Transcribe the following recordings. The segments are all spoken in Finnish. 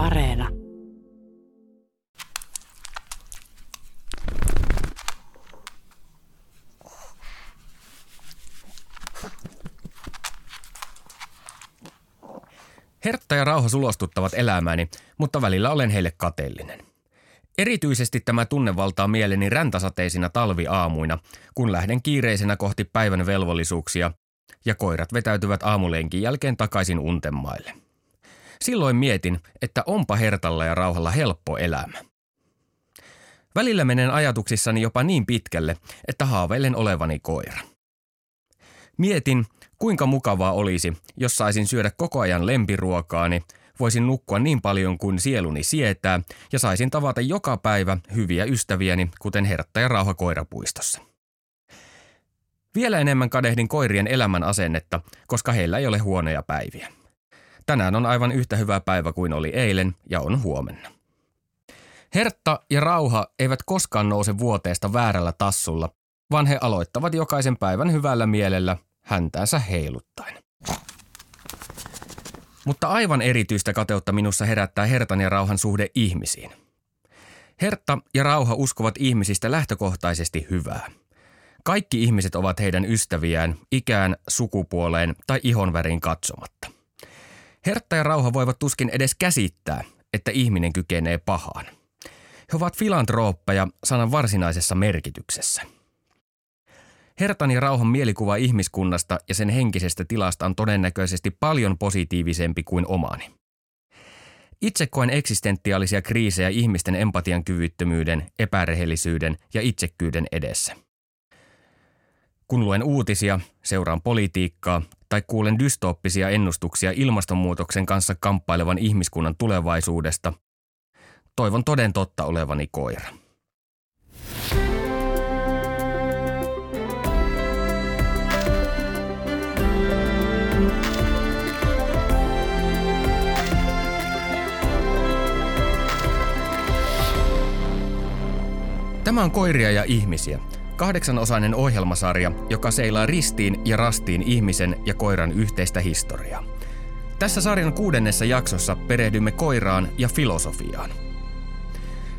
Areena. Hertta ja rauha sulostuttavat elämääni, mutta välillä olen heille kateellinen. Erityisesti tämä tunne valtaa mieleni räntäsateisina talviaamuina, kun lähden kiireisenä kohti päivän velvollisuuksia ja koirat vetäytyvät aamulenkin jälkeen takaisin untemaille. Silloin mietin, että onpa hertalla ja rauhalla helppo elämä. Välillä menen ajatuksissani jopa niin pitkälle, että haaveilen olevani koira. Mietin, kuinka mukavaa olisi, jos saisin syödä koko ajan lempiruokaani, voisin nukkua niin paljon kuin sieluni sietää ja saisin tavata joka päivä hyviä ystäviäni, kuten Hertta ja Rauha koirapuistossa. Vielä enemmän kadehdin koirien elämän asennetta, koska heillä ei ole huonoja päiviä. Tänään on aivan yhtä hyvä päivä kuin oli eilen ja on huomenna. Hertta ja Rauha eivät koskaan nouse vuoteesta väärällä tassulla, vaan he aloittavat jokaisen päivän hyvällä mielellä häntäänsä heiluttaen. Mutta aivan erityistä kateutta minussa herättää Hertan ja Rauhan suhde ihmisiin. Hertta ja Rauha uskovat ihmisistä lähtökohtaisesti hyvää. Kaikki ihmiset ovat heidän ystäviään ikään, sukupuoleen tai ihonväriin katsomatta. Hertta ja Rauha voivat tuskin edes käsittää, että ihminen kykenee pahaan. He ovat filantrooppeja sanan varsinaisessa merkityksessä – Hertan ja rauhan mielikuva ihmiskunnasta ja sen henkisestä tilasta on todennäköisesti paljon positiivisempi kuin omani. Itse koen eksistentiaalisia kriisejä ihmisten empatian kyvyttömyyden, epärehellisyyden ja itsekkyyden edessä. Kun luen uutisia, seuraan politiikkaa tai kuulen dystooppisia ennustuksia ilmastonmuutoksen kanssa kamppailevan ihmiskunnan tulevaisuudesta, toivon toden totta olevani koira. Tämä on Koiria ja ihmisiä, kahdeksanosainen ohjelmasarja, joka seilaa ristiin ja rastiin ihmisen ja koiran yhteistä historiaa. Tässä sarjan kuudennessa jaksossa perehdymme koiraan ja filosofiaan.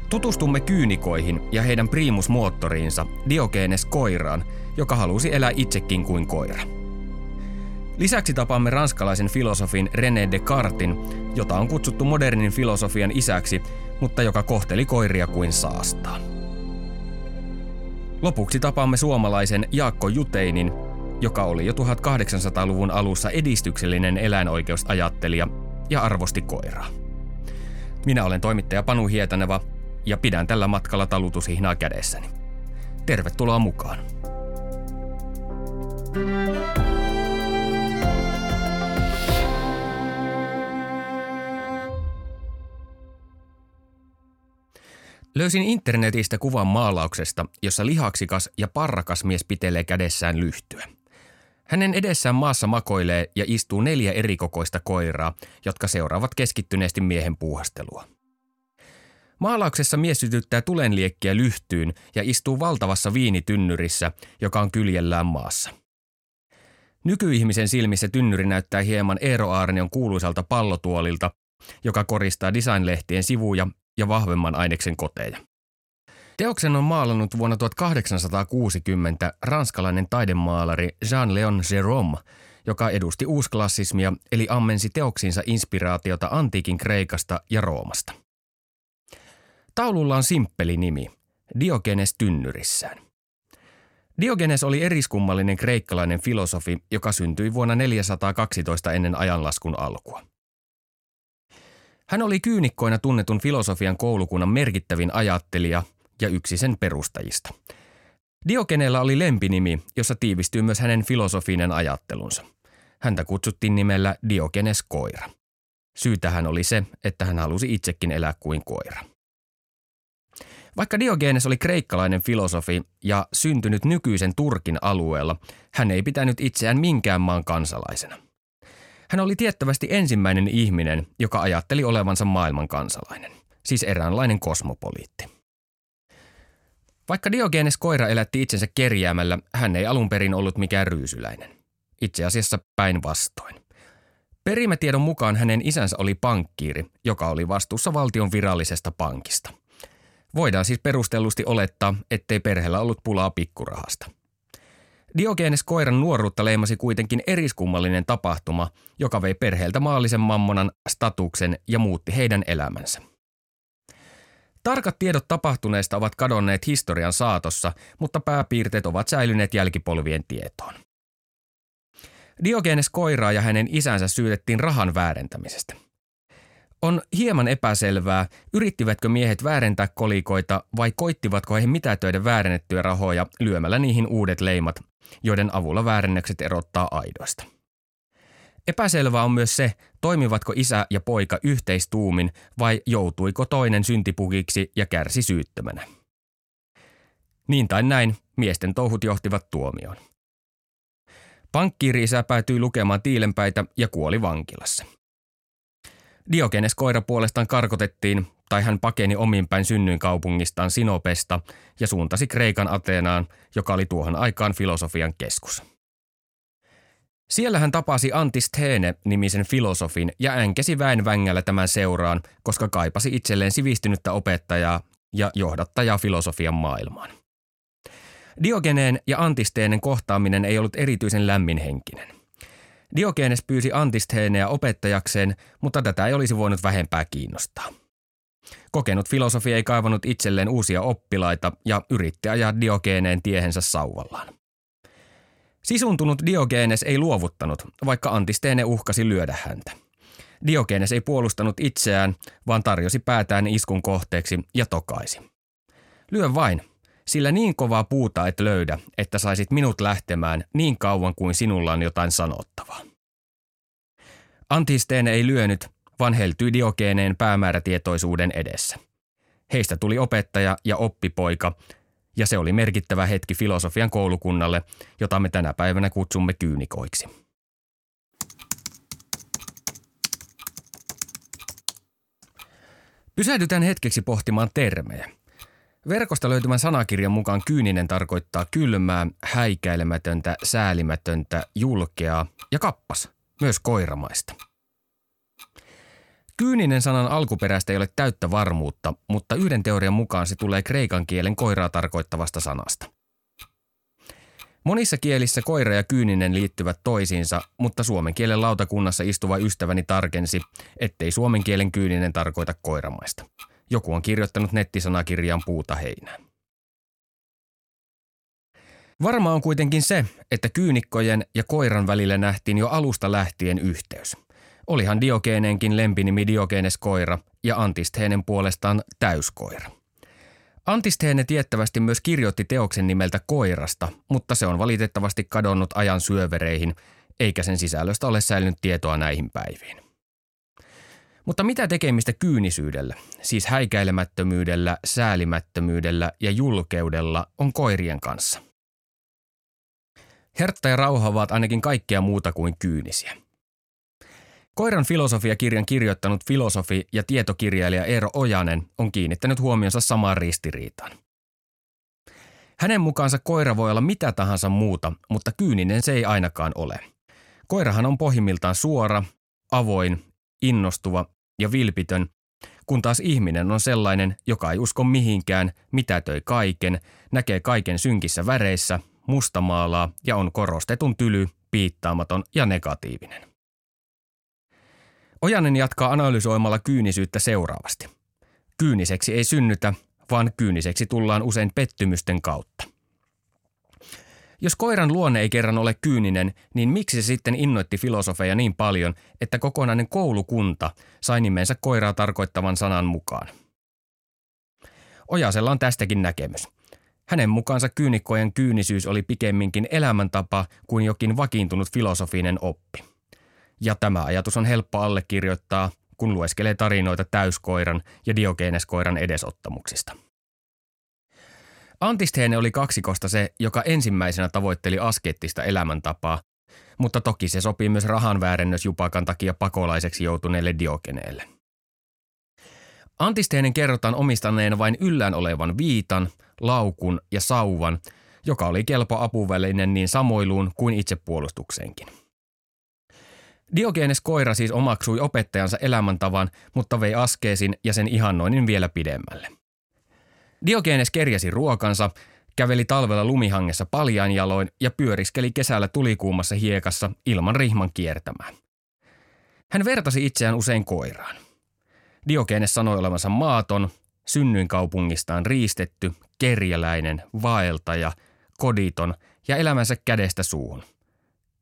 Tutustumme kyynikoihin ja heidän primusmoottoriinsa Diogenes koiraan, joka halusi elää itsekin kuin koira. Lisäksi tapaamme ranskalaisen filosofin René Descartin, jota on kutsuttu modernin filosofian isäksi, mutta joka kohteli koiria kuin saastaan. Lopuksi tapaamme suomalaisen Jaakko Juteinin, joka oli jo 1800-luvun alussa edistyksellinen eläinoikeusajattelija ja arvosti koiraa. Minä olen toimittaja Panu Hietaneva ja pidän tällä matkalla talutushihnaa kädessäni. Tervetuloa mukaan. thank you Löysin internetistä kuvan maalauksesta, jossa lihaksikas ja parrakas mies pitelee kädessään lyhtyä. Hänen edessään maassa makoilee ja istuu neljä erikokoista koiraa, jotka seuraavat keskittyneesti miehen puuhastelua. Maalauksessa mies sytyttää tulenliekkiä lyhtyyn ja istuu valtavassa viinitynnyrissä, joka on kyljellään maassa. Nykyihmisen silmissä tynnyri näyttää hieman Eero Aarnion kuuluisalta pallotuolilta, joka koristaa designlehtien sivuja ja vahvemman aineksen koteja. Teoksen on maalannut vuonna 1860 ranskalainen taidemaalari Jean-Léon Gérôme, joka edusti uusklassismia eli ammensi teoksinsa inspiraatiota antiikin Kreikasta ja Roomasta. Taululla on simppeli nimi, Diogenes tynnyrissään. Diogenes oli eriskummallinen kreikkalainen filosofi, joka syntyi vuonna 412 ennen ajanlaskun alkua. Hän oli kyynikkoina tunnetun filosofian koulukunnan merkittävin ajattelija ja yksi sen perustajista. Diogeneella oli lempinimi, jossa tiivistyy myös hänen filosofinen ajattelunsa. Häntä kutsuttiin nimellä Diogenes koira. Syytähän oli se, että hän halusi itsekin elää kuin koira. Vaikka Diogenes oli kreikkalainen filosofi ja syntynyt nykyisen Turkin alueella, hän ei pitänyt itseään minkään maan kansalaisena – hän oli tiettävästi ensimmäinen ihminen, joka ajatteli olevansa maailman kansalainen, siis eräänlainen kosmopoliitti. Vaikka Diogenes koira elätti itsensä kerjäämällä, hän ei alun perin ollut mikään ryysyläinen. Itse asiassa päinvastoin. Perimätiedon mukaan hänen isänsä oli pankkiiri, joka oli vastuussa valtion virallisesta pankista. Voidaan siis perustellusti olettaa, ettei perheellä ollut pulaa pikkurahasta. Diogenes koiran nuoruutta leimasi kuitenkin eriskummallinen tapahtuma, joka vei perheeltä maallisen mammonan, statuksen ja muutti heidän elämänsä. Tarkat tiedot tapahtuneesta ovat kadonneet historian saatossa, mutta pääpiirteet ovat säilyneet jälkipolvien tietoon. Diogenes koiraa ja hänen isänsä syytettiin rahan väärentämisestä. On hieman epäselvää, yrittivätkö miehet väärentää kolikoita vai koittivatko he mitätöidä väärennettyjä rahoja lyömällä niihin uudet leimat, joiden avulla väärennökset erottaa aidoista. Epäselvää on myös se, toimivatko isä ja poika yhteistuumin vai joutuiko toinen syntipukiksi ja kärsi syyttömänä. Niin tai näin, miesten touhut johtivat tuomioon. Pankkiiri-isä päätyi lukemaan tiilenpäitä ja kuoli vankilassa. Diogenes koira puolestaan karkotettiin, tai hän pakeni ominpäin synnyinkaupungistaan Sinopesta ja suuntasi Kreikan Ateenaan, joka oli tuohon aikaan filosofian keskus. Siellä hän tapasi Antisthene nimisen filosofin ja änkesi väen vängällä tämän seuraan, koska kaipasi itselleen sivistynyttä opettajaa ja johdattajaa filosofian maailmaan. Diogeneen ja Antisteenen kohtaaminen ei ollut erityisen lämminhenkinen. Diogenes pyysi Antisteeneä opettajakseen, mutta tätä ei olisi voinut vähempää kiinnostaa. Kokenut filosofi ei kaivannut itselleen uusia oppilaita ja yritti ajaa Diogeeneen tiehensä sauvallaan. Sisuntunut Diogenes ei luovuttanut, vaikka Antisteene uhkasi lyödä häntä. Diogenes ei puolustanut itseään, vaan tarjosi päätään iskun kohteeksi ja tokaisi. Lyö vain, sillä niin kovaa puuta et löydä, että saisit minut lähtemään niin kauan kuin sinulla on jotain sanottavaa. Antisteene ei lyönyt, vaan heltyi Diogeeneen päämäärätietoisuuden edessä. Heistä tuli opettaja ja oppipoika, ja se oli merkittävä hetki filosofian koulukunnalle, jota me tänä päivänä kutsumme kyynikoiksi. Pysähdytään hetkeksi pohtimaan termejä. Verkosta löytyvän sanakirjan mukaan kyyninen tarkoittaa kylmää, häikäilemätöntä, säälimätöntä, julkeaa ja kappas, myös koiramaista – Kyyninen sanan alkuperäistä ei ole täyttä varmuutta, mutta yhden teorian mukaan se tulee kreikan kielen koiraa tarkoittavasta sanasta. Monissa kielissä koira ja kyyninen liittyvät toisiinsa, mutta suomen kielen lautakunnassa istuva ystäväni tarkensi, ettei suomen kielen kyyninen tarkoita koiramaista. Joku on kirjoittanut nettisanakirjaan puuta heinää. Varma on kuitenkin se, että kyynikkojen ja koiran välillä nähtiin jo alusta lähtien yhteys – Olihan Diogeeneenkin lempinimi Diogenes koira ja Antistheenen puolestaan täyskoira. Antistheene tiettävästi myös kirjoitti teoksen nimeltä Koirasta, mutta se on valitettavasti kadonnut ajan syövereihin, eikä sen sisällöstä ole säilynyt tietoa näihin päiviin. Mutta mitä tekemistä kyynisyydellä, siis häikäilemättömyydellä, säälimättömyydellä ja julkeudella on koirien kanssa? Hertta ja rauha ovat ainakin kaikkea muuta kuin kyynisiä – Koiran filosofiakirjan kirjoittanut filosofi ja tietokirjailija Eero Ojanen on kiinnittänyt huomionsa samaan ristiriitaan. Hänen mukaansa koira voi olla mitä tahansa muuta, mutta kyyninen se ei ainakaan ole. Koirahan on pohjimmiltaan suora, avoin, innostuva ja vilpitön, kun taas ihminen on sellainen, joka ei usko mihinkään, mitätöi kaiken, näkee kaiken synkissä väreissä, mustamaalaa ja on korostetun tyly, piittaamaton ja negatiivinen. Ojanen jatkaa analysoimalla kyynisyyttä seuraavasti. Kyyniseksi ei synnytä, vaan kyyniseksi tullaan usein pettymysten kautta. Jos koiran luonne ei kerran ole kyyninen, niin miksi se sitten innoitti filosofeja niin paljon, että kokonainen koulukunta sai nimensä koiraa tarkoittavan sanan mukaan? Ojasella on tästäkin näkemys. Hänen mukaansa kyynikkojen kyynisyys oli pikemminkin elämäntapa kuin jokin vakiintunut filosofinen oppi. Ja tämä ajatus on helppo allekirjoittaa, kun lueskelee tarinoita täyskoiran ja Diogeneskoiran edesottamuksista. Antistheene oli kaksikosta se, joka ensimmäisenä tavoitteli askettista elämäntapaa, mutta toki se sopii myös rahanväärennösjupakan takia pakolaiseksi joutuneelle Diogeneelle. Antisteenen kerrotaan omistaneen vain yllään olevan viitan, laukun ja sauvan, joka oli kelpo apuväline niin samoiluun kuin itsepuolustukseenkin. Diogenes koira siis omaksui opettajansa elämäntavan, mutta vei askeesin ja sen ihannoinnin vielä pidemmälle. Diogenes kerjäsi ruokansa, käveli talvella lumihangessa paljain jaloin ja pyöriskeli kesällä tulikuumassa hiekassa ilman rihman kiertämään. Hän vertasi itseään usein koiraan. Diogenes sanoi olevansa maaton, synnyinkaupungistaan riistetty, kerjäläinen, vaeltaja, koditon ja elämänsä kädestä suuhun.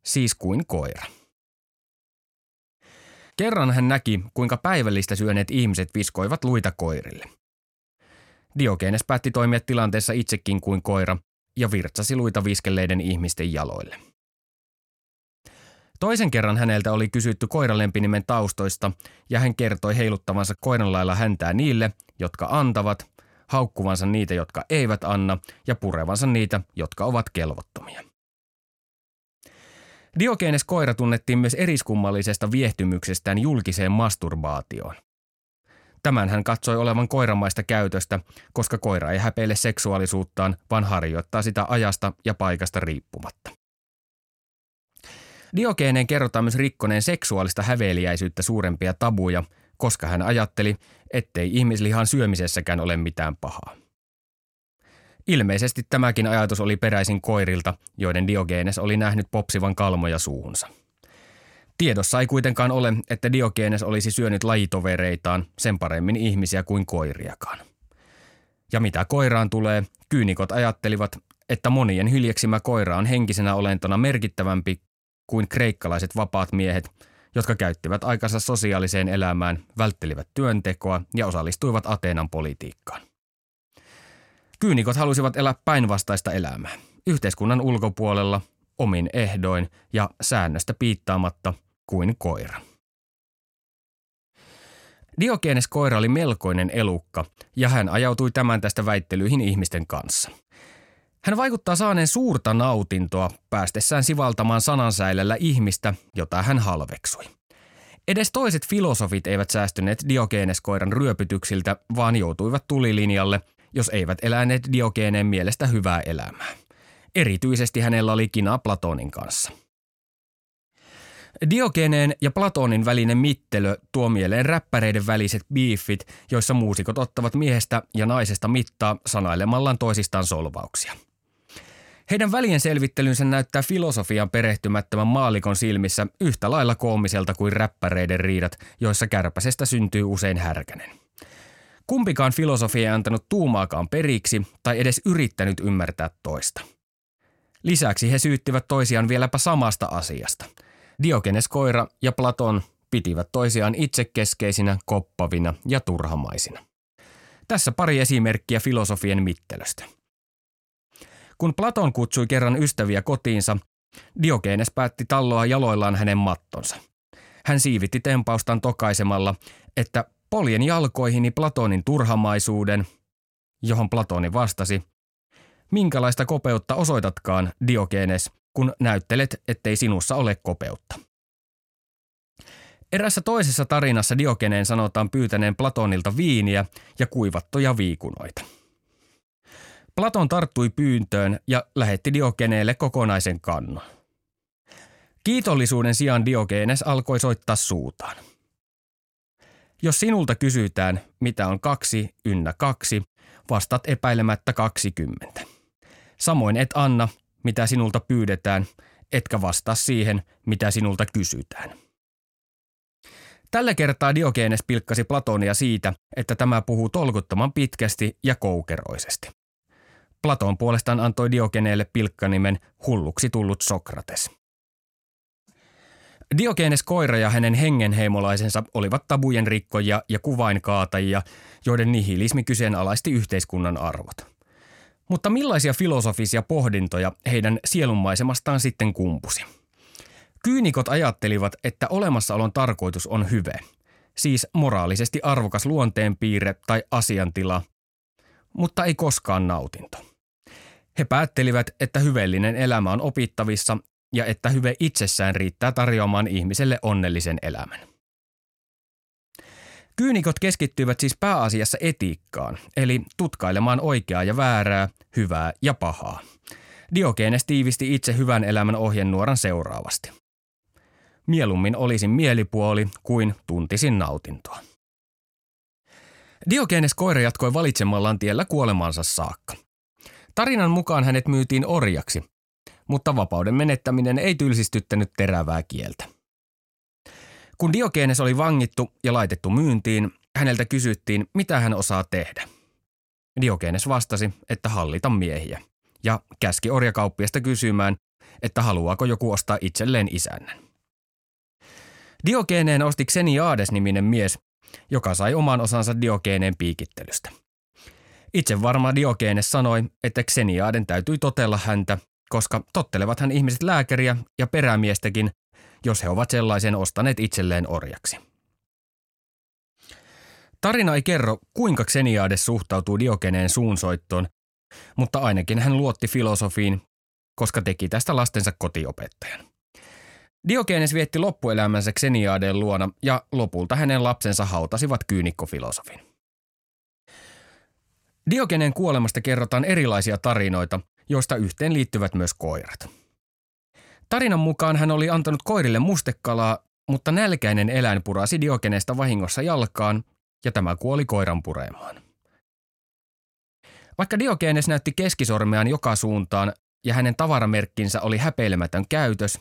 Siis kuin koira. Kerran hän näki, kuinka päivällistä syöneet ihmiset viskoivat luita koirille. Diogenes päätti toimia tilanteessa itsekin kuin koira ja virtsasi luita viskelleiden ihmisten jaloille. Toisen kerran häneltä oli kysytty koiralempinimen taustoista ja hän kertoi heiluttavansa koiran lailla häntää niille, jotka antavat, haukkuvansa niitä, jotka eivät anna ja purevansa niitä, jotka ovat kelvottomia. Diogenes koira tunnettiin myös eriskummallisesta viehtymyksestään julkiseen masturbaatioon. Tämän hän katsoi olevan koiramaista käytöstä, koska koira ei häpeile seksuaalisuuttaan, vaan harjoittaa sitä ajasta ja paikasta riippumatta. Diogeeneen kerrotaan myös rikkoneen seksuaalista häveliäisyyttä suurempia tabuja, koska hän ajatteli, ettei ihmislihan syömisessäkään ole mitään pahaa. Ilmeisesti tämäkin ajatus oli peräisin koirilta, joiden Diogenes oli nähnyt popsivan kalmoja suuhunsa. Tiedossa ei kuitenkaan ole, että Diogenes olisi syönyt lajitovereitaan sen paremmin ihmisiä kuin koiriakaan. Ja mitä koiraan tulee, kyynikot ajattelivat, että monien hyljeksimä koira on henkisenä olentona merkittävämpi kuin kreikkalaiset vapaat miehet, jotka käyttivät aikansa sosiaaliseen elämään, välttelivät työntekoa ja osallistuivat Ateenan politiikkaan. Kyynikot halusivat elää päinvastaista elämää, yhteiskunnan ulkopuolella, omin ehdoin ja säännöstä piittaamatta kuin koira. Diogenes koira oli melkoinen elukka ja hän ajautui tämän tästä väittelyihin ihmisten kanssa. Hän vaikuttaa saaneen suurta nautintoa päästessään sivaltamaan sanansäilällä ihmistä, jota hän halveksui. Edes toiset filosofit eivät säästyneet Diogenes-koiran ryöpytyksiltä, vaan joutuivat tulilinjalle jos eivät eläneet Diogeeneen mielestä hyvää elämää. Erityisesti hänellä oli kinaa Platonin kanssa. Diogeneen ja Platonin välinen mittelö tuo mieleen räppäreiden väliset biiffit, joissa muusikot ottavat miehestä ja naisesta mittaa sanailemallaan toisistaan solvauksia. Heidän välien selvittelynsä näyttää filosofian perehtymättömän maalikon silmissä yhtä lailla koomiselta kuin räppäreiden riidat, joissa kärpäsestä syntyy usein härkänen. Kumpikaan filosofia ei antanut tuumaakaan periksi tai edes yrittänyt ymmärtää toista. Lisäksi he syyttivät toisiaan vieläpä samasta asiasta. Diogenes koira ja Platon pitivät toisiaan itsekeskeisinä, koppavina ja turhamaisina. Tässä pari esimerkkiä filosofien mittelöstä. Kun Platon kutsui kerran ystäviä kotiinsa, Diogenes päätti talloa jaloillaan hänen mattonsa. Hän siivitti tempaustan tokaisemalla, että poljen jalkoihini Platonin turhamaisuuden, johon Platoni vastasi, minkälaista kopeutta osoitatkaan, Diogenes, kun näyttelet, ettei sinussa ole kopeutta. Erässä toisessa tarinassa Diogeneen sanotaan pyytäneen Platonilta viiniä ja kuivattuja viikunoita. Platon tarttui pyyntöön ja lähetti Diogeneelle kokonaisen kannon. Kiitollisuuden sijaan Diogenes alkoi soittaa suutaan. Jos sinulta kysytään, mitä on kaksi ynnä kaksi, vastat epäilemättä 20. Samoin et anna, mitä sinulta pyydetään, etkä vastaa siihen, mitä sinulta kysytään. Tällä kertaa Diogenes pilkkasi Platonia siitä, että tämä puhuu tolkuttoman pitkästi ja koukeroisesti. Platon puolestaan antoi Diogeneelle pilkkanimen hulluksi tullut Sokrates. Diogenes koira ja hänen hengenheimolaisensa olivat tabujen rikkoja ja kuvainkaatajia, joiden nihilismi kyseenalaisti yhteiskunnan arvot. Mutta millaisia filosofisia pohdintoja heidän sielunmaisemastaan sitten kumpusi? Kyynikot ajattelivat, että olemassaolon tarkoitus on hyve, siis moraalisesti arvokas luonteenpiirre tai asiantila, mutta ei koskaan nautinto. He päättelivät, että hyveellinen elämä on opittavissa ja että hyve itsessään riittää tarjoamaan ihmiselle onnellisen elämän. Kyynikot keskittyivät siis pääasiassa etiikkaan, eli tutkailemaan oikeaa ja väärää, hyvää ja pahaa. Diogenes tiivisti itse hyvän elämän ohjenuoran seuraavasti. Mieluummin olisin mielipuoli kuin tuntisin nautintoa. Diogenes koira jatkoi valitsemallaan tiellä kuolemansa saakka. Tarinan mukaan hänet myytiin orjaksi, mutta vapauden menettäminen ei tylsistyttänyt terävää kieltä. Kun Diogenes oli vangittu ja laitettu myyntiin, häneltä kysyttiin, mitä hän osaa tehdä. Diogenes vastasi, että hallita miehiä, ja käski orjakauppiasta kysymään, että haluaako joku ostaa itselleen isännän. Diogeneen osti Xeniades-niminen mies, joka sai oman osansa Diogeeneen piikittelystä. Itse varma Diogenes sanoi, että Xeniaden täytyi totella häntä, koska tottelevathan ihmiset lääkäriä ja perämiestäkin, jos he ovat sellaisen ostaneet itselleen orjaksi. Tarina ei kerro, kuinka Xeniades suhtautuu Diogeneen suunsoittoon, mutta ainakin hän luotti filosofiin, koska teki tästä lastensa kotiopettajan. Diogenes vietti loppuelämänsä Xeniadeen luona ja lopulta hänen lapsensa hautasivat kyynikkofilosofin. Diogeneen kuolemasta kerrotaan erilaisia tarinoita, joista yhteen liittyvät myös koirat. Tarinan mukaan hän oli antanut koirille mustekalaa, mutta nälkäinen eläin purasi Diogeneesta vahingossa jalkaan ja tämä kuoli koiran puremaan. Vaikka Diogenes näytti keskisormeaan joka suuntaan ja hänen tavaramerkkinsä oli häpeilemätön käytös,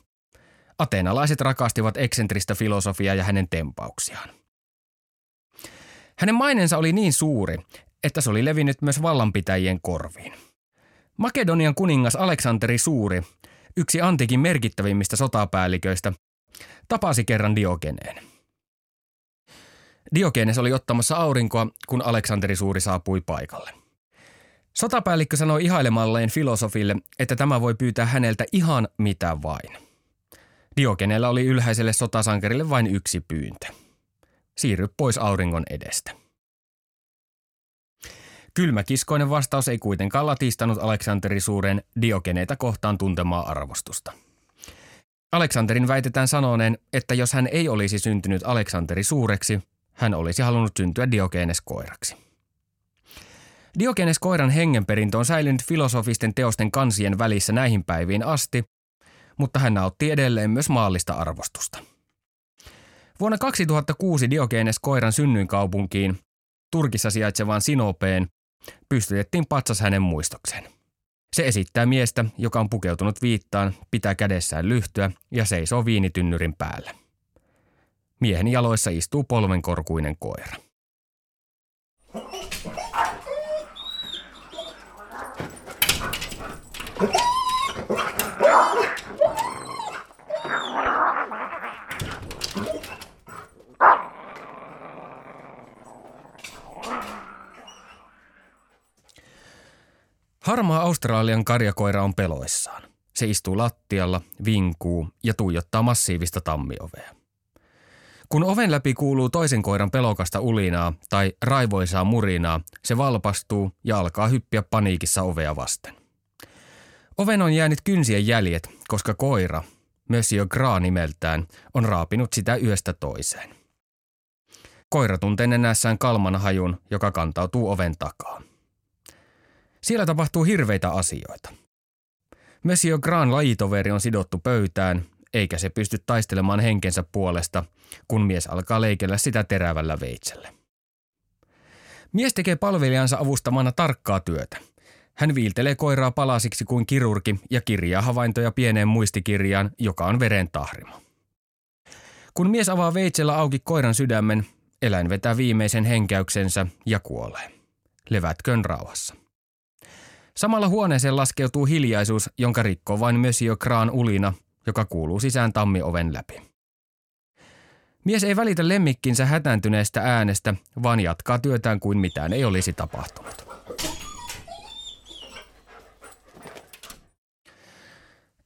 ateenalaiset rakastivat eksentristä filosofiaa ja hänen tempauksiaan. Hänen mainensa oli niin suuri, että se oli levinnyt myös vallanpitäjien korviin. Makedonian kuningas Aleksanteri Suuri, yksi antiikin merkittävimmistä sotapäälliköistä, tapasi kerran Diogeneen. Diogenes oli ottamassa aurinkoa, kun Aleksanteri Suuri saapui paikalle. Sotapäällikkö sanoi ihailemalleen filosofille, että tämä voi pyytää häneltä ihan mitä vain. Diogeneella oli ylhäiselle sotasankarille vain yksi pyyntö. Siirry pois auringon edestä. Kylmäkiskoinen vastaus ei kuitenkaan latistanut Aleksanteri Suuren Diogeneita kohtaan tuntemaa arvostusta. Aleksanterin väitetään sanoneen, että jos hän ei olisi syntynyt Aleksanteri Suureksi, hän olisi halunnut syntyä Diogenes koiraksi. Diogenes koiran hengenperintö on säilynyt filosofisten teosten kansien välissä näihin päiviin asti, mutta hän nautti edelleen myös maallista arvostusta. Vuonna 2006 Diogenes koiran synnyinkaupunkiin, Turkissa sijaitsevaan Sinopeen, pystytettiin patsas hänen muistokseen. Se esittää miestä, joka on pukeutunut viittaan, pitää kädessään lyhtyä ja seisoo viinitynnyrin päällä. Miehen jaloissa istuu polvenkorkuinen koira. Harmaa Australian karjakoira on peloissaan. Se istuu lattialla, vinkuu ja tuijottaa massiivista tammiovea. Kun oven läpi kuuluu toisen koiran pelokasta ulinaa tai raivoisaa murinaa, se valpastuu ja alkaa hyppiä paniikissa ovea vasten. Oven on jäänyt kynsien jäljet, koska koira, Monsieur Gras nimeltään, on raapinut sitä yöstä toiseen. Koira tuntee nenässään kalman hajun, joka kantautuu oven takaa. Siellä tapahtuu hirveitä asioita. Monsieur Grand lajitoveri on sidottu pöytään, eikä se pysty taistelemaan henkensä puolesta, kun mies alkaa leikellä sitä terävällä veitsellä. Mies tekee palvelijansa avustamana tarkkaa työtä. Hän viiltelee koiraa palasiksi kuin kirurgi ja kirjaa havaintoja pieneen muistikirjaan, joka on veren tahrimo. Kun mies avaa veitsellä auki koiran sydämen, eläin vetää viimeisen henkäyksensä ja kuolee. Levätköön rauhassa. Samalla huoneeseen laskeutuu hiljaisuus, jonka rikkoo vain Monsieur Kraan ulina, joka kuuluu sisään tammioven läpi. Mies ei välitä lemmikkinsä hätääntyneestä äänestä, vaan jatkaa työtään kuin mitään ei olisi tapahtunut.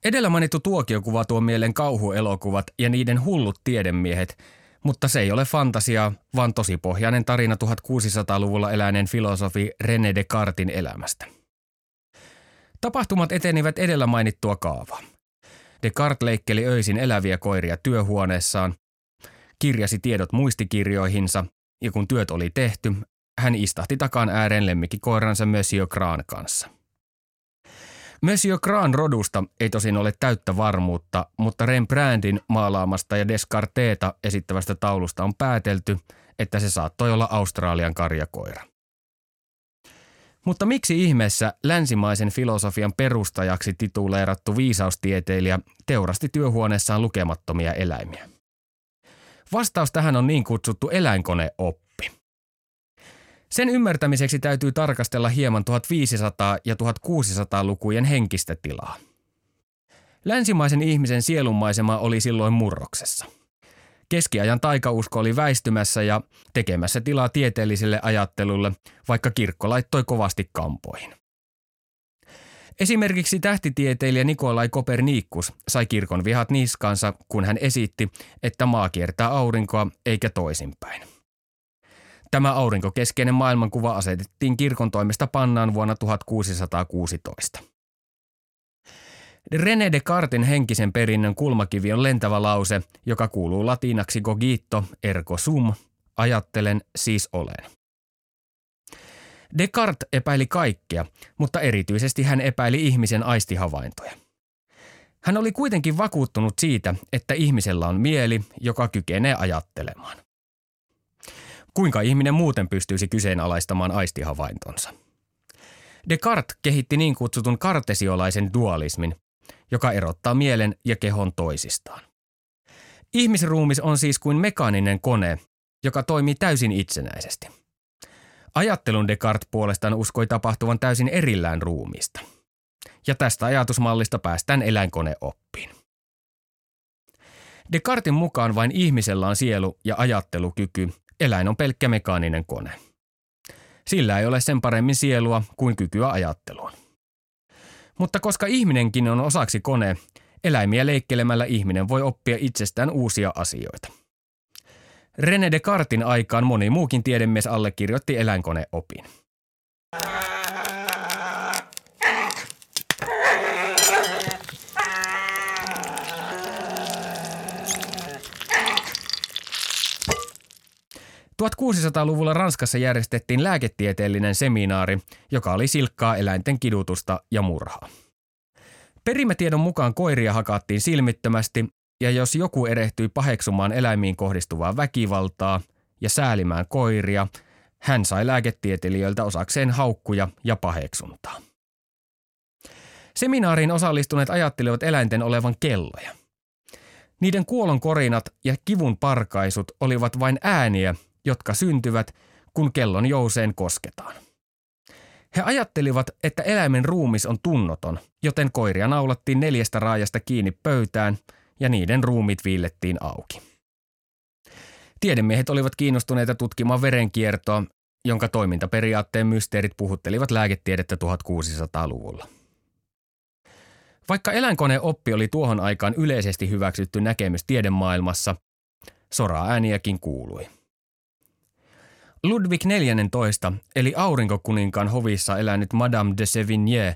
Edellä mainittu tuokiokuva tuo mieleen kauhuelokuvat ja niiden hullut tiedemiehet, mutta se ei ole fantasiaa, vaan tosipohjainen tarina 1600-luvulla eläneen filosofi René Descartesin elämästä – Tapahtumat etenivät edellä mainittua kaavaa. Descartes leikkeli öisin eläviä koiria työhuoneessaan, kirjasi tiedot muistikirjoihinsa ja kun työt oli tehty, hän istahti takan ääreen lemmikkikoiransa Monsieur Graan kanssa. Monsieur Grand rodusta ei tosin ole täyttä varmuutta, mutta Rembrandtin maalaamasta ja Descarteta esittävästä taulusta on päätelty, että se saattoi olla Australian karjakoira. Mutta miksi ihmeessä länsimaisen filosofian perustajaksi tituleerattu viisaustieteilijä teurasti työhuoneessaan lukemattomia eläimiä? Vastaus tähän on niin kutsuttu eläinkoneoppi. Sen ymmärtämiseksi täytyy tarkastella hieman 1500- ja 1600-lukujen henkistä tilaa. Länsimaisen ihmisen sielunmaisema oli silloin murroksessa. Keskiajan taikausko oli väistymässä ja tekemässä tilaa tieteelliselle ajattelulle, vaikka kirkko laittoi kovasti kampoihin. Esimerkiksi tähtitieteilijä Nikolai Kopernikus sai kirkon vihat niskansa, kun hän esitti, että maa kiertää aurinkoa eikä toisinpäin. Tämä aurinkokeskeinen maailmankuva asetettiin kirkon toimesta pannaan vuonna 1616. René Descartesin henkisen perinnön kulmakivi on lentävä lause, joka kuuluu latinaksi cogito ergo sum, ajattelen siis olen. Descartes epäili kaikkea, mutta erityisesti hän epäili ihmisen aistihavaintoja. Hän oli kuitenkin vakuuttunut siitä, että ihmisellä on mieli, joka kykenee ajattelemaan. Kuinka ihminen muuten pystyisi kyseenalaistamaan aistihavaintonsa? Descartes kehitti niin kutsutun kartesiolaisen dualismin, joka erottaa mielen ja kehon toisistaan. Ihmisruumis on siis kuin mekaaninen kone, joka toimii täysin itsenäisesti. Ajattelun Descartes puolestaan uskoi tapahtuvan täysin erillään ruumiista. Ja tästä ajatusmallista päästään eläinkoneoppiin. Descartesin mukaan vain ihmisellä on sielu ja ajattelukyky, eläin on pelkkä mekaaninen kone. Sillä ei ole sen paremmin sielua kuin kykyä ajatteluun. Mutta koska ihminenkin on osaksi kone, eläimiä leikkelemällä ihminen voi oppia itsestään uusia asioita. René Descartin aikaan moni muukin tiedemies allekirjoitti eläinkoneopin. 1600-luvulla Ranskassa järjestettiin lääketieteellinen seminaari, joka oli silkkaa eläinten kidutusta ja murhaa. Perimätiedon mukaan koiria hakattiin silmittömästi, ja jos joku erehtyi paheksumaan eläimiin kohdistuvaa väkivaltaa ja säälimään koiria, hän sai lääketieteilijöiltä osakseen haukkuja ja paheksuntaa. Seminaariin osallistuneet ajattelivat eläinten olevan kelloja. Niiden kuolon korinat ja kivun parkaisut olivat vain ääniä, jotka syntyvät, kun kellon jouseen kosketaan. He ajattelivat, että eläimen ruumis on tunnoton, joten koiria naulattiin neljästä raajasta kiinni pöytään ja niiden ruumit viillettiin auki. Tiedemiehet olivat kiinnostuneita tutkimaan verenkiertoa, jonka toimintaperiaatteen mysteerit puhuttelivat lääketiedettä 1600-luvulla. Vaikka eläinkoneoppi oli tuohon aikaan yleisesti hyväksytty näkemys tiedemaailmassa, soraa ääniäkin kuului – Ludwig XIV, eli aurinkokuninkaan hovissa elänyt Madame de Sevigné,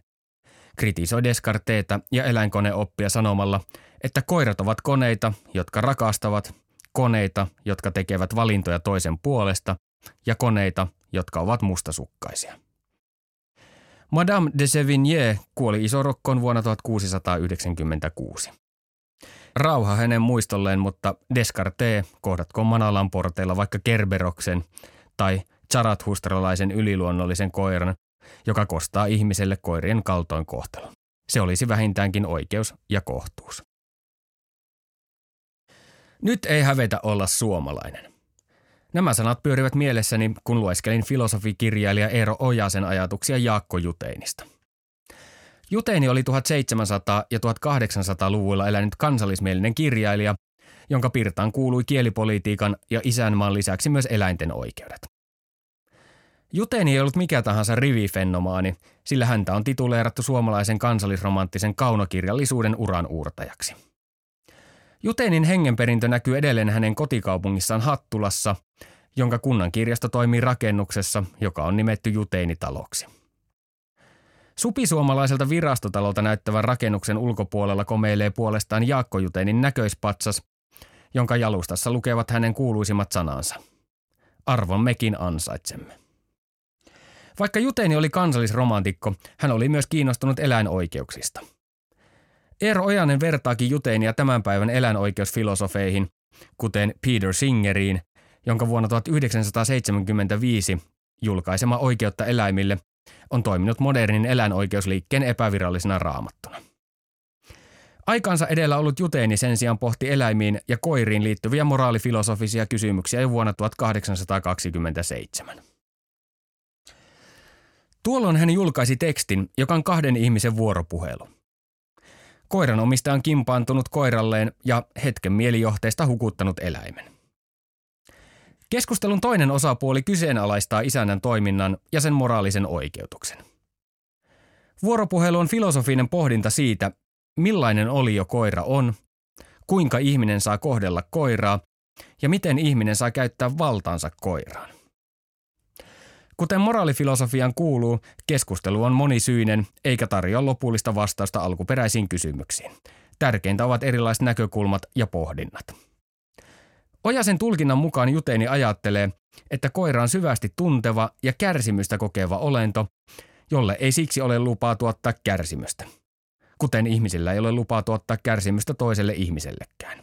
kritisoi Descarteta ja eläinkoneoppia sanomalla, että koirat ovat koneita, jotka rakastavat, koneita, jotka tekevät valintoja toisen puolesta ja koneita, jotka ovat mustasukkaisia. Madame de Sevigné kuoli isorokkoon vuonna 1696. Rauha hänen muistolleen, mutta Descartes kohdatkoon Manalan porteilla vaikka Kerberoksen tai charathustralaisen yliluonnollisen koiran, joka kostaa ihmiselle koirien kaltoinkohtelun. Se olisi vähintäänkin oikeus ja kohtuus. Nyt ei hävetä olla suomalainen. Nämä sanat pyörivät mielessäni, kun lueskelin filosofikirjailija Eero Ojasen ajatuksia Jaakko Juteinista. Juteini oli 1700- ja 1800-luvuilla elänyt kansallismielinen kirjailija, jonka pirtaan kuului kielipolitiikan ja isänmaan lisäksi myös eläinten oikeudet. Juteni ei ollut mikä tahansa rivifennomaani, sillä häntä on tituleerattu suomalaisen kansallisromanttisen kaunokirjallisuuden uran uurtajaksi. Jutenin hengenperintö näkyy edelleen hänen kotikaupungissaan Hattulassa, jonka kunnan kirjasto toimii rakennuksessa, joka on nimetty Juteinitaloksi. Supisuomalaiselta virastotalolta näyttävän rakennuksen ulkopuolella komeilee puolestaan Jaakko Jutenin näköispatsas, jonka jalustassa lukevat hänen kuuluisimmat sanansa. Arvon mekin ansaitsemme. Vaikka Juteeni oli kansallisromantikko, hän oli myös kiinnostunut eläinoikeuksista. Eero Ojanen vertaakin Juteenia tämän päivän eläinoikeusfilosofeihin, kuten Peter Singeriin, jonka vuonna 1975 julkaisema Oikeutta eläimille on toiminut modernin eläinoikeusliikkeen epävirallisena raamattuna. Aikansa edellä ollut Juteeni sen sijaan pohti eläimiin ja koiriin liittyviä moraalifilosofisia kysymyksiä jo vuonna 1827. Tuolloin hän julkaisi tekstin, joka on kahden ihmisen vuoropuhelu. Koiran omistaja on kimpaantunut koiralleen ja hetken mielijohteesta hukuttanut eläimen. Keskustelun toinen osapuoli kyseenalaistaa isännän toiminnan ja sen moraalisen oikeutuksen. Vuoropuhelu on filosofinen pohdinta siitä, millainen olio koira on, kuinka ihminen saa kohdella koiraa ja miten ihminen saa käyttää valtaansa koiraan. Kuten moraalifilosofian kuuluu, keskustelu on monisyinen eikä tarjoa lopullista vastausta alkuperäisiin kysymyksiin. Tärkeintä ovat erilaiset näkökulmat ja pohdinnat. Ojasen tulkinnan mukaan Juteeni ajattelee, että koira on syvästi tunteva ja kärsimystä kokeva olento, jolle ei siksi ole lupaa tuottaa kärsimystä. Kuten ihmisillä ei ole lupaa tuottaa kärsimystä toiselle ihmisellekään.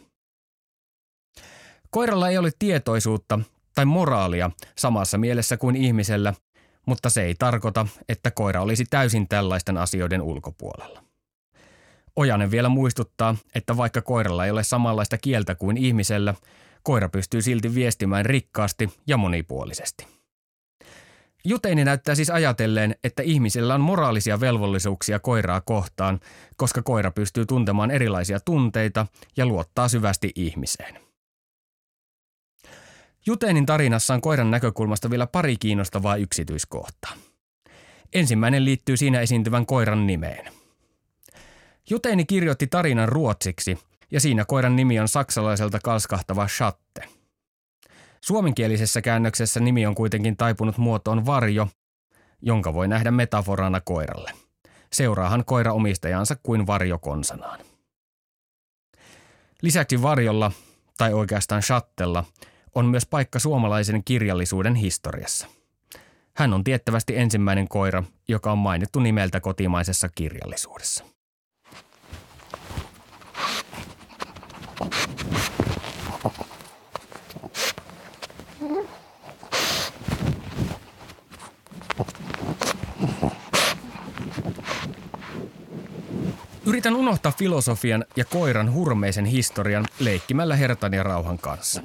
Koiralla ei ole tietoisuutta tai moraalia samassa mielessä kuin ihmisellä, mutta se ei tarkoita, että koira olisi täysin tällaisten asioiden ulkopuolella. Ojanen vielä muistuttaa, että vaikka koiralla ei ole samanlaista kieltä kuin ihmisellä, koira pystyy silti viestimään rikkaasti ja monipuolisesti. Juteini näyttää siis ajatelleen, että ihmisillä on moraalisia velvollisuuksia koiraa kohtaan, koska koira pystyy tuntemaan erilaisia tunteita ja luottaa syvästi ihmiseen. Juteinin tarinassa on koiran näkökulmasta vielä pari kiinnostavaa yksityiskohtaa. Ensimmäinen liittyy siinä esiintyvän koiran nimeen. Juteini kirjoitti tarinan ruotsiksi ja siinä koiran nimi on saksalaiselta kalskahtava Schatte. Suomenkielisessä käännöksessä nimi on kuitenkin taipunut muotoon varjo, jonka voi nähdä metaforana koiralle. Seuraahan koira omistajansa kuin varjo konsanaan. Lisäksi varjolla, tai oikeastaan shattella, on myös paikka suomalaisen kirjallisuuden historiassa. Hän on tiettävästi ensimmäinen koira, joka on mainittu nimeltä kotimaisessa kirjallisuudessa. Yritän unohtaa filosofian ja koiran hurmeisen historian leikkimällä Hertan ja Rauhan kanssa.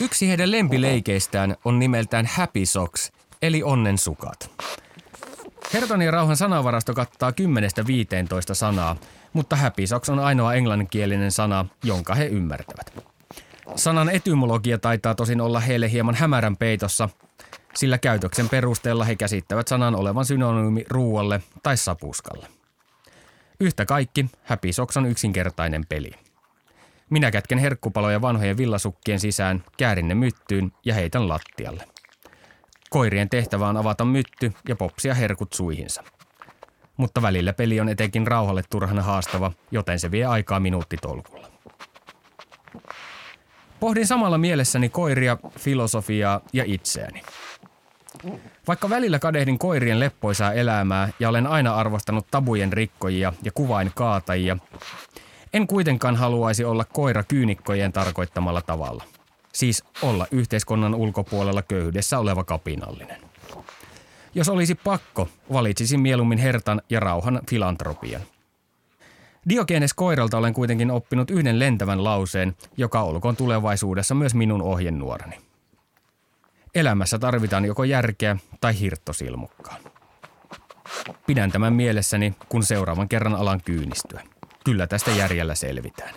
Yksi heidän lempileikeistään on nimeltään Happy Socks, eli onnen sukat. Hertan ja Rauhan sanavarasto kattaa 10-15 sanaa, mutta Happy Socks on ainoa englanninkielinen sana, jonka he ymmärtävät. Sanan etymologia taitaa tosin olla heille hieman hämärän peitossa, sillä käytöksen perusteella he käsittävät sanan olevan synonyymi ruualle tai sapuskalle. Yhtä kaikki, Happy Socks on yksinkertainen peli. Minä kätken herkkupaloja vanhojen villasukkien sisään, käärin ne myttyyn ja heitän lattialle. Koirien tehtävä on avata mytty ja popsia herkut suihinsa. Mutta välillä peli on etenkin rauhalle turhan haastava, joten se vie aikaa minuuttitolkulla. Pohdin samalla mielessäni koiria, filosofiaa ja itseäni. Vaikka välillä kadehdin koirien leppoisaa elämää ja olen aina arvostanut tabujen rikkojia ja kuvain kaatajia, en kuitenkaan haluaisi olla koira kyynikkojen tarkoittamalla tavalla. Siis olla yhteiskunnan ulkopuolella köyhyydessä oleva kapinallinen. Jos olisi pakko, valitsisin mieluummin hertan ja rauhan filantropian. Diogenes koiralta olen kuitenkin oppinut yhden lentävän lauseen, joka olkoon tulevaisuudessa myös minun ohjenuorani. Elämässä tarvitaan joko järkeä tai hirttosilmukkaa. Pidän tämän mielessäni, kun seuraavan kerran alan kyynistyä. Kyllä tästä järjellä selvitään.